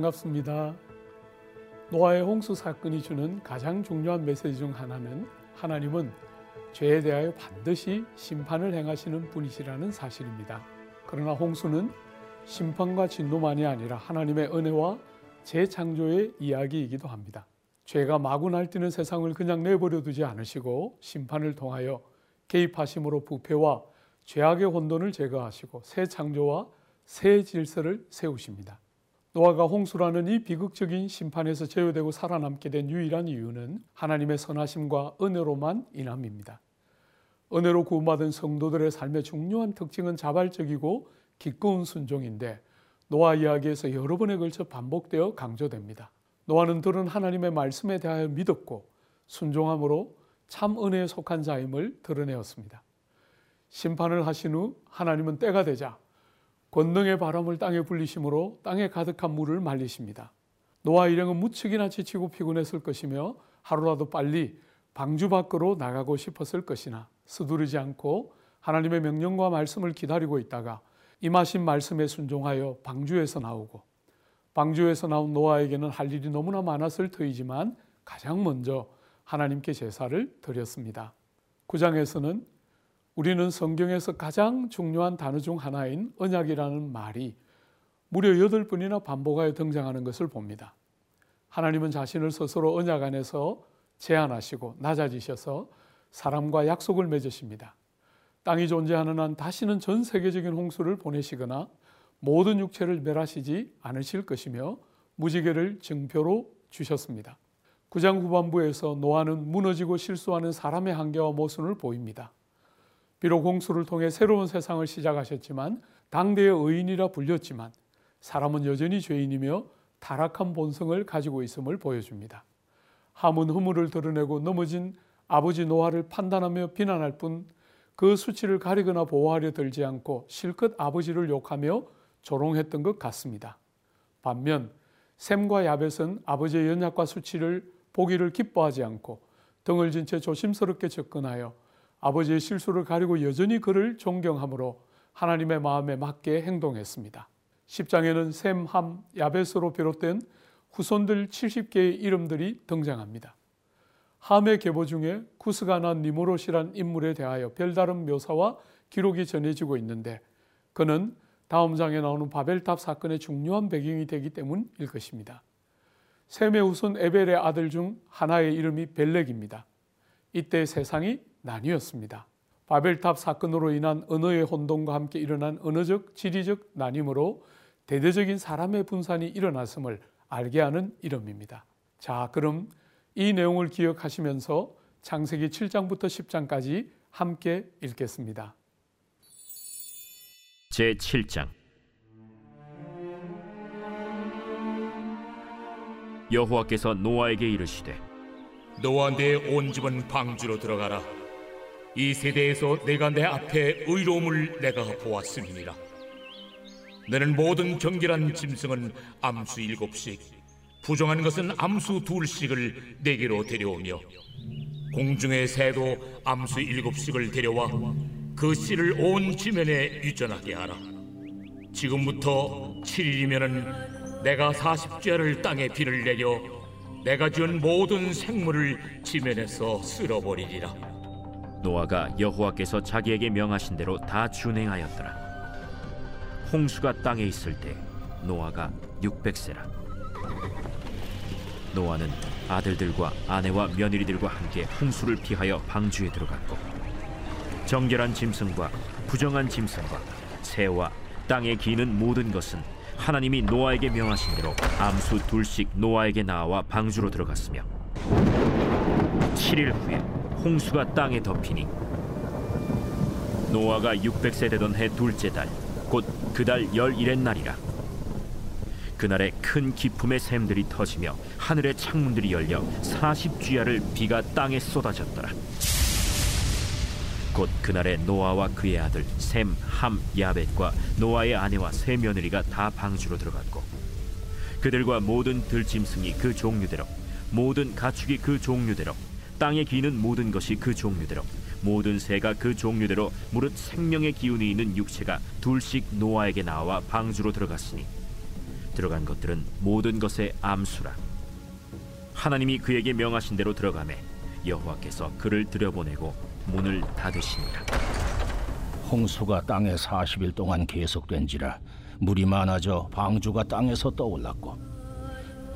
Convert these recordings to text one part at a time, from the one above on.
반갑습니다. 노아의 홍수 사건이 주는 가장 중요한 메시지 중 하나는 하나님은 죄에 대하여 반드시 심판을 행하시는 분이시라는 사실입니다. 그러나 홍수는 심판과 진노만이 아니라 하나님의 은혜와 재창조의 이야기이기도 합니다. 죄가 마구 날뛰는 세상을 그냥 내버려 두지 않으시고 심판을 통하여 개입하심으로 부패와 죄악의 혼돈을 제거하시고 새 창조와 새 질서를 세우십니다. 노아가 홍수라는 이 비극적인 심판에서 제어되고 살아남게 된 유일한 이유는 하나님의 선하심과 은혜로만 인함입니다. 은혜로 구원받은 성도들의 삶의 중요한 특징은 자발적이고 기꺼운 순종인데 노아 이야기에서 여러 번에 걸쳐 반복되어 강조됩니다. 노아는 들은 하나님의 말씀에 대하여 믿었고 순종함으로 참 은혜에 속한 자임을 드러내었습니다. 심판을 하신 후 하나님은 때가 되자 권능의 바람을 땅에 불리심으로 땅에 가득한 물을 말리십니다. 노아 일행은 무척이나 지치고 피곤했을 것이며 하루라도 빨리 방주 밖으로 나가고 싶었을 것이나 서두르지 않고 하나님의 명령과 말씀을 기다리고 있다가 임하신 말씀에 순종하여 방주에서 나오고 방주에서 나온 노아에게는 할 일이 너무나 많았을 터이지만 가장 먼저 하나님께 제사를 드렸습니다. 9장에서는 우리는 성경에서 가장 중요한 단어 중 하나인 언약이라는 말이 무려 여덟 번이나 반복하여 등장하는 것을 봅니다. 하나님은 자신을 스스로 언약 안에서 제한하시고 낮아지셔서 사람과 약속을 맺으십니다. 땅이 존재하는 한 다시는 전 세계적인 홍수를 보내시거나 모든 육체를 멸하시지 않으실 것이며 무지개를 증표로 주셨습니다. 9장 후반부에서 노아는 무너지고 실수하는 사람의 한계와 모순을 보입니다. 비록 홍수를 통해 새로운 세상을 시작하셨지만 당대의 의인이라 불렸지만 사람은 여전히 죄인이며 타락한 본성을 가지고 있음을 보여줍니다. 함은 허물을 드러내고 넘어진 아버지 노아를 판단하며 비난할 뿐 그 수치를 가리거나 보호하려 들지 않고 실컷 아버지를 욕하며 조롱했던 것 같습니다. 반면 샘과 야벳은 아버지의 연약과 수치를 보기를 기뻐하지 않고 등을 진 채 조심스럽게 접근하여 아버지의 실수를 가리고 여전히 그를 존경함으로 하나님의 마음에 맞게 행동했습니다. 10장에는 셈, 함, 야벳으로 비롯된 후손들 70개의 이름들이 등장합니다. 함의 계보 중에 쿠스가나 니모롯이란 인물에 대하여 별다른 묘사와 기록이 전해지고 있는데 그는 다음 장에 나오는 바벨탑 사건의 중요한 배경이 되기 때문일 것입니다. 셈의 후손 에벨의 아들 중 하나의 이름이 벨렉입니다. 이때 세상이 나뉘었습니다. 바벨탑 사건으로 인한 언어의 혼돈과 함께 일어난 언어적, 지리적 나님으로 대대적인 사람의 분산이 일어났음을 알게 하는 이름입니다. 자, 그럼 이 내용을 기억하시면서 창세기 7장부터 10장까지 함께 읽겠습니다. 제 7장 여호와께서 노아에게 이르시되 너와 내온 집은 방주로 들어가라. 이 세대에서 내가 내 앞에 의로움을 내가 보았음이니라. 너는 모든 정결한 짐승은 암수 일곱씩, 부정한 것은 암수 둘씩을 내게로 데려오며, 공중의 새도 암수 일곱씩을 데려와 그 씨를 온 지면에 유전하게 하라. 지금부터 7일이면은 내가 40죄를 땅에 비를 내려 내가 지은 모든 생물을 지면에서 쓸어버리리라. 노아가 여호와께서 자기에게 명하신 대로 다 준행하였더라. 홍수가 땅에 있을 때 노아가 600세라. 노아는 아들들과 아내와 며느리들과 함께 홍수를 피하여 방주에 들어갔고 정결한 짐승과 부정한 짐승과 새와 땅에 기는 모든 것은 하나님이 노아에게 명하신 대로 암수 둘씩 노아에게 나와 방주로 들어갔으며 7일 후에 홍수가 땅에 덮이니. 노아가 600세 되던 해 둘째 달 곧 그 달 열일의 날이라. 그날에 큰 기품의 샘들이 터지며 하늘의 창문들이 열려 40주야를 비가 땅에 쏟아졌더라. 곧 그날에 노아와 그의 아들 셈, 함, 야벳과 노아의 아내와 세 며느리가 다 방주로 들어갔고 그들과 모든 들짐승이 그 종류대로 모든 가축이 그 종류대로 땅에 기는 모든 것이 그 종류대로 모든 새가 그 종류대로 무릇 생명의 기운이 있는 육체가 둘씩 노아에게 나와 방주로 들어갔으니 들어간 것들은 모든 것의 암수라. 하나님이 그에게 명하신 대로 들어가매 여호와께서 그를 들여보내고 문을 닫으시니라. 홍수가 땅에 40일 동안 계속된지라 물이 많아져 방주가 땅에서 떠올랐고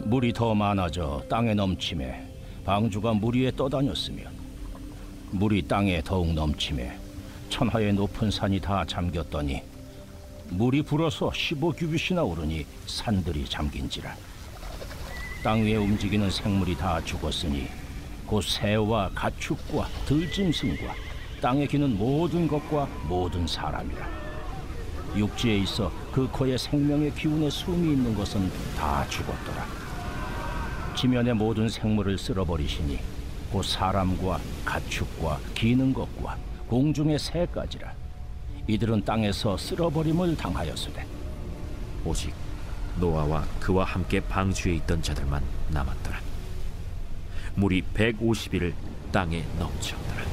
물이 더 많아져 땅에 넘침에 방주가 물 위에 떠다녔으며 물이 땅에 더욱 넘침에 천하의 높은 산이 다 잠겼더니 물이 불어서 15규빗이나 오르니 산들이 잠긴지라. 땅 위에 움직이는 생물이 다 죽었으니 곧 새와 가축과 들짐승과 땅에 기는 모든 것과 모든 사람이라. 육지에 있어 그 코에 생명의 기운의 숨이 있는 것은 다 죽었더라 지면의 모든 생물을 쓸어버리시니 곧 사람과 가축과 기는 것과 공중의 새까지라. 이들은 땅에서 쓸어버림을 당하였으되 오직 노아와 그와 함께 방주에 있던 자들만 남았더라. 물이 150일을 땅에 넘쳤더라.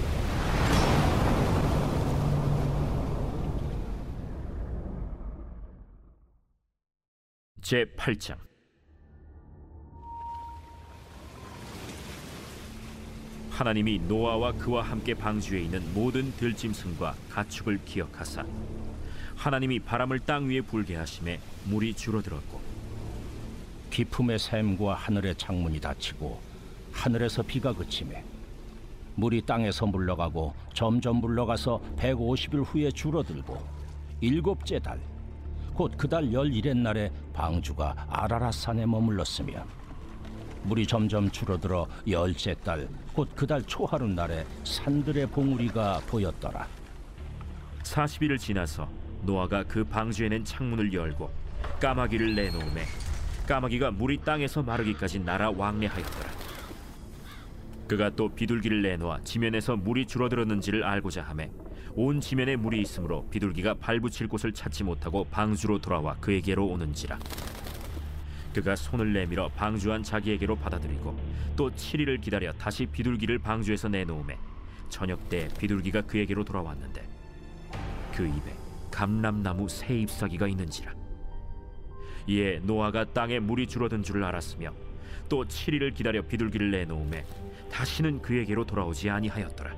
제 8장 하나님이 노아와 그와 함께 방주에 있는 모든 들짐승과 가축을 기억하사 하나님이 바람을 땅 위에 불게 하심에 물이 줄어들었고 기품의 샘과 하늘의 창문이 닫히고 하늘에서 비가 그치매 물이 땅에서 물러가고 점점 물러가서 150일 후에 줄어들고 일곱째 달 곧 그 달 열일의 날에 방주가 아라라산에 머물렀으며 물이 점점 줄어들어 열째 달 곧 그달 초하루 날에 산들의 봉우리가 보였더라. 40일을 지나서 노아가 그 방주에는 창문을 열고 까마귀를 내놓음에 까마귀가 물이 땅에서 마르기까지 날아 왕래하였더라. 그가 또 비둘기를 내놓아 지면에서 물이 줄어들었는지를 알고자 하매 온 지면에 물이 있으므로 비둘기가 발붙일 곳을 찾지 못하고 방주로 돌아와 그에게로 오는지라 그가 손을 내밀어 방주한 자기에게로 받아들이고 또 7일을 기다려 다시 비둘기를 방주에서 내놓음에 저녁 때 비둘기가 그에게로 돌아왔는데 그 입에 감람나무 새 잎사귀가 있는지라. 이에 노아가 땅에 물이 줄어든 줄을 알았으며 또 7일을 기다려 비둘기를 내놓음에 다시는 그에게로 돌아오지 아니하였더라.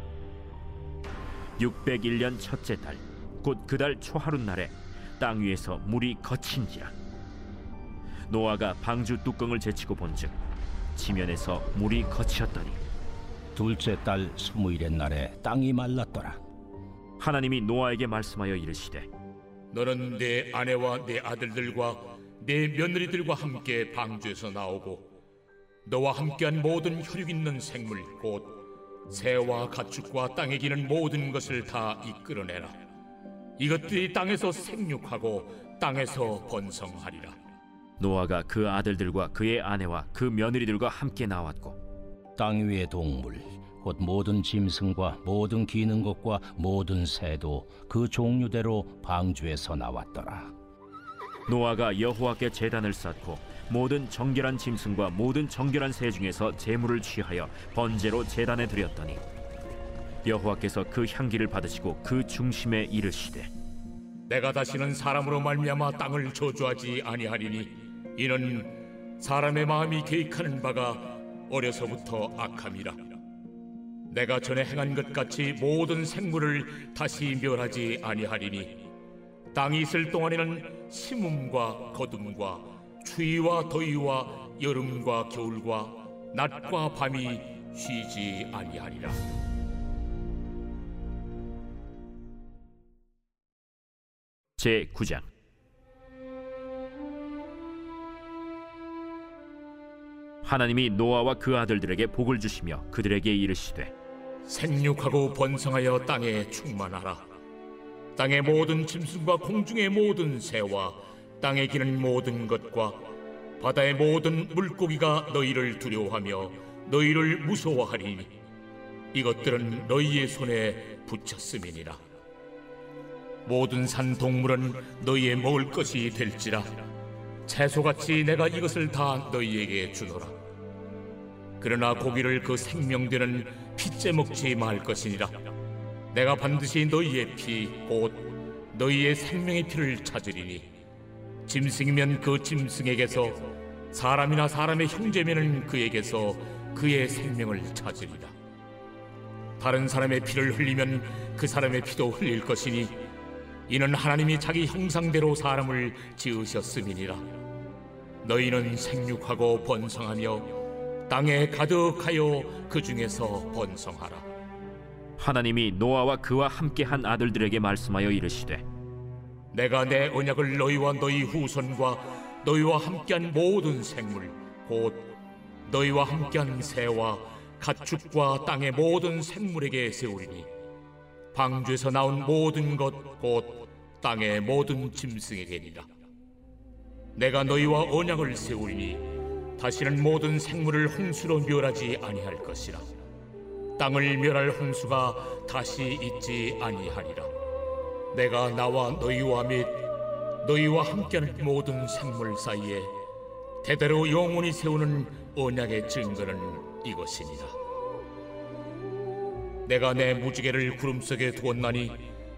601년 첫째 달 곧 그 달 초하룻 날에 땅 위에서 물이 거친지라 노아가 방주 뚜껑을 제치고 본즉 지면에서 물이 거치었더니 둘째 달 스무일의 날에 땅이 말랐더라. 하나님이 노아에게 말씀하여 이르시되 너는 내 아내와 내 아들들과 내 며느리들과 함께 방주에서 나오고 너와 함께한 모든 혈육 있는 생물 곧 새와 가축과 땅에 기는 모든 것을 다 이끌어내라. 이것들이 땅에서 생육하고 땅에서 번성하리라 노아가 그 아들들과 그의 아내와 그 며느리들과 함께 나왔고 땅 위의 동물 곧 모든 짐승과 모든 기는 것과 모든 새도 그 종류대로 방주에서 나왔더라. 노아가 여호와께 제단을 쌓고 모든 정결한 짐승과 모든 정결한 새 중에서 제물을 취하여 번제로 제단에 드렸더니 여호와께서 그 향기를 받으시고 그 중심에 이르시되 내가 다시는 사람으로 말미암아 땅을 저주하지 아니하리니 이는 사람의 마음이 계획하는 바가 어려서부터 악함이라. 내가 전에 행한 것 같이 모든 생물을 다시 멸하지 아니하리니 땅이 있을 동안에는 심음과 거둠과 추위와 더위와 여름과 겨울과 낮과 밤이 쉬지 아니하리라. 제 9장 하나님이 노아와 그 아들들에게 복을 주시며 그들에게 이르시되 생육하고 번성하여 땅에 충만하라. 땅의 모든 짐승과 공중의 모든 새와 땅에 기는 모든 것과 바다의 모든 물고기가 너희를 두려워하며 너희를 무서워하리니 이것들은 너희의 손에 붙였음이니라. 모든 산 동물은 너희의 먹을 것이 될지라 채소같이 내가 이것을 다 너희에게 주노라. 그러나 고기를 그 생명되는 피째 먹지 말 것이니라. 내가 반드시 너희의 피, 곧 너희의 생명의 피를 찾으리니 짐승이면 그 짐승에게서 사람이나 사람의 형제면은 그에게서 그의 생명을 찾으리라. 다른 사람의 피를 흘리면 그 사람의 피도 흘릴 것이니 이는 하나님이 자기 형상대로 사람을 지으셨음이니라. 너희는 생육하고 번성하며 땅에 가득하여 그 중에서 번성하라. 하나님이 노아와 그와 함께한 아들들에게 말씀하여 이르시되 내가 내 언약을 너희와 너희 후손과 너희와 함께한 모든 생물 곧 너희와 함께한 새와 가축과 땅의 모든 생물에게 세우리니 방주에서 나온 모든 것 곧 땅의 모든 짐승에게니라 내가 너희와 언약을 세우리니 다시는 모든 생물을 홍수로 멸하지 아니할 것이라 땅을 멸할 홍수가 다시 있지 아니하리라 내가 나와 너희와 및 너희와 함께하는 모든 생물 사이에 대대로 영원히 세우는 언약의 증거는 이것이니라. 내가 내 무지개를 구름 속에 두었나니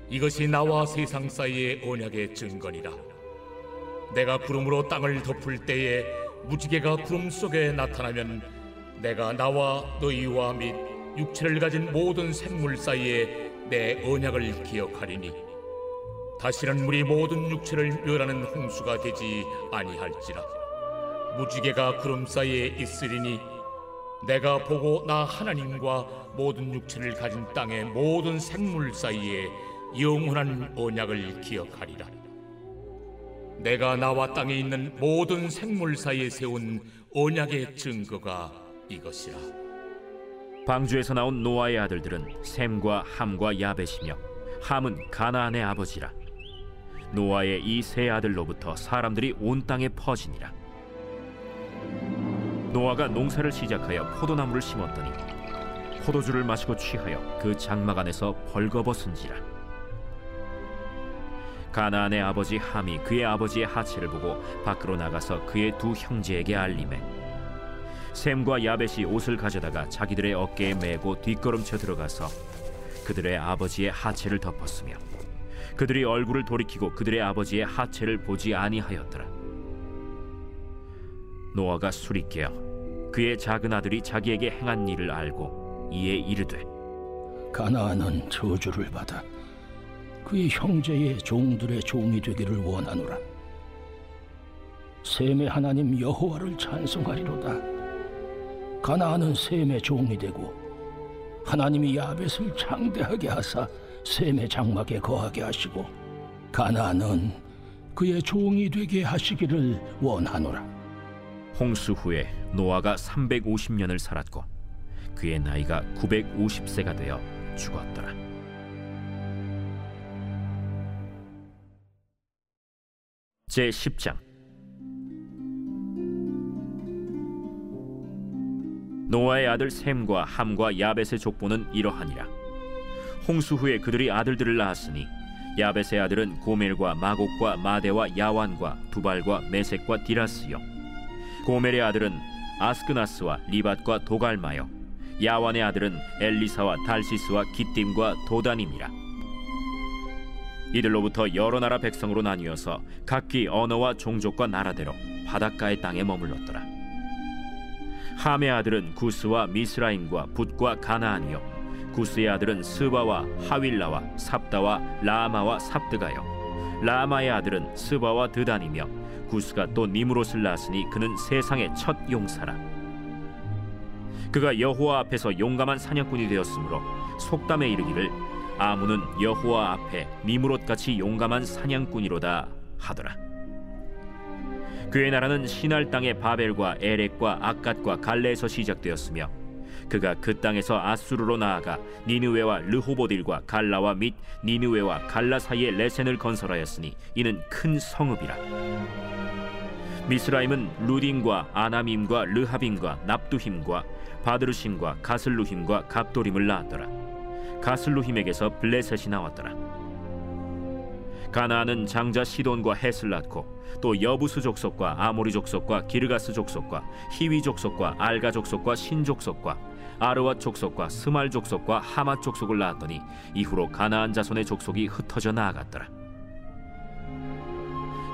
이것이 나와 세상 사이의 언약의 증거니라. 내가 구름으로 땅을 덮을 때에 무지개가 구름 속에 나타나면 내가 나와 너희와 및 육체를 가진 모든 생물 사이에 내 언약을 기억하리니 다시는 우리 모든 육체를 멸하는 홍수가 되지 아니할지라. 무지개가 구름 사이에 있으리니 내가 보고 나 하나님과 모든 육체를 가진 땅의 모든 생물 사이에 영원한 언약을 기억하리라 내가 나와 땅에 있는 모든 생물 사이에 세운 언약의 증거가 이것이라. 방주에서 나온 노아의 아들들은 셈과 함과 야벳이며 함은 가나안의 아버지라. 노아의 이 세 아들로부터 사람들이 온 땅에 퍼지니라. 노아가 농사를 시작하여 포도나무를 심었더니 포도주를 마시고 취하여 그 장막 안에서 벌거벗은지라 가나안의 아버지 함이 그의 아버지의 하체를 보고 밖으로 나가서 그의 두 형제에게 알림해 셈과 야벳이 옷을 가져다가 자기들의 어깨에 메고 뒷걸음쳐 들어가서 그들의 아버지의 하체를 덮었으며 그들이 얼굴을 돌이키고 그들의 아버지의 하체를 보지 아니하였더라. 노아가 술이 깨어 그의 작은 아들이 자기에게 행한 일을 알고 이에 이르되 가나안은 저주를 받아 그의 형제의 종들의 종이 되기를 원하노라. 셈의 하나님 여호와를 찬송하리로다. 가나안은 셈의 종이 되고 하나님이 야벳을 창대하게 하사 셈의 장막에 거하게 하시고 가나안은 그의 종이 되게 하시기를 원하노라. 홍수 후에 노아가 350년을 살았고 그의 나이가 950세가 되어 죽었더라. 제 10장. 노아의 아들 셈과 함과 야벳의 족보는 이러하니라. 홍수 후에 그들이 아들들을 낳았으니 야벳의 아들은 고멜과 마곡과 마대와 야완과 두발과 메색과 디라스요. 고멜의 아들은 아스크나스와 리밧과 도갈마요. 야완의 아들은 엘리사와 달시스와 기띔과 도단임이라 이들로부터 여러 나라 백성으로 나뉘어서 각기 언어와 종족과 나라대로 바닷가의 땅에 머물렀더라. 함의 아들은 구스와 미스라임과 붓과 가나안이요. 구스의 아들은 스바와 하윌라와 삽다와 라마와 삽드가요. 라마의 아들은 스바와 드단이며 구스가 또 니무롯을 낳았으니 그는 세상의 첫 용사라. 그가 여호와 앞에서 용감한 사냥꾼이 되었으므로 속담에 이르기를 아무는 여호와 앞에 니무롯같이 용감한 사냥꾼이로다 하더라. 그의 나라는 신할 땅의 바벨과 에렉과 아갓과 갈레에서 시작되었으며 그가 그 땅에서 아수르로 나아가 니느웨와 르호보딜과 갈라와 및 니느웨와 갈라 사이에 레센을 건설하였으니 이는 큰 성읍이라. 미스라임은 루딘과 아나밈과 르하빔과 납두힘과 바드르심과 가슬루힘과 갑도림을 낳았더라 가슬루힘에게서 블레셋이 나왔더라 가나안은 장자 시돈과 헷을 낳고 또 여부스 족속과 아모리 족속과 기르가스 족속과 히위 족속과 알가 족속과 신 족속과 아르와 족속과 스말 족속과 하마 족속을 낳았더니 이후로 가나안 자손의 족속이 흩어져 나아갔더라.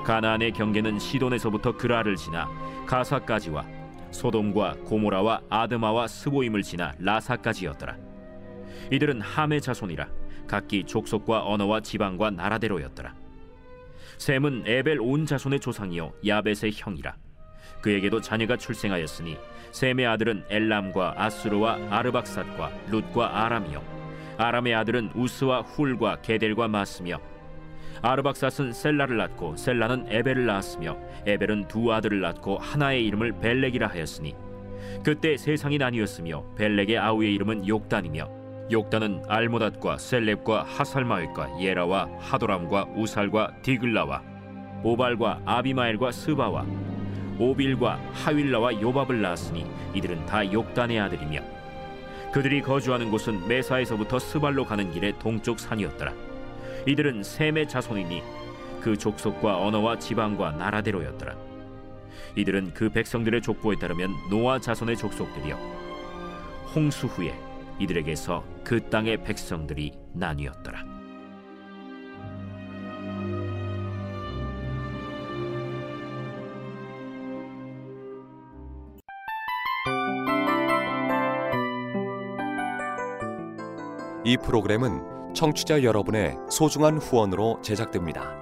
가나안의 경계는 시돈에서부터 그라를 지나 가사까지와 소돔과 고모라와 아드마와 스보임을 지나 라사까지였더라. 이들은 함의 자손이라 각기 족속과 언어와 지방과 나라대로였더라. 셈은 에벨 온 자손의 조상이요 야벳의 형이라. 그에게도 자녀가 출생하였으니 셈의 아들은 엘람과 아수르와 아르박삿과 룻과 아람이요 아람의 아들은 우스와 훌과 게델과 마스며 아르박삿은 셀라를 낳고 셀라는 에벨을 낳았으며 에벨은 두 아들을 낳고 하나의 이름을 벨렉이라 하였으니 그때 세상이 나뉘었으며 벨렉의 아우의 이름은 욕단이며 욕단은 알모닷과 셀렙과 하살마엘과 예라와 하도람과 우살과 디글라와 오발과 아비마엘과 스바와 오빌과 하윌라와 요밥을 낳았으니 이들은 다 욕단의 아들이며 그들이 거주하는 곳은 메사에서부터 스발로 가는 길의 동쪽 산이었더라. 이들은 셈의 자손이니 그 족속과 언어와 지방과 나라대로였더라. 이들은 그 백성들의 족보에 따르면 노아 자손의 족속들이요 홍수 후에 이들에게서 그 땅의 백성들이 나뉘었더라. 이 프로그램은 청취자 여러분의 소중한 후원으로 제작됩니다.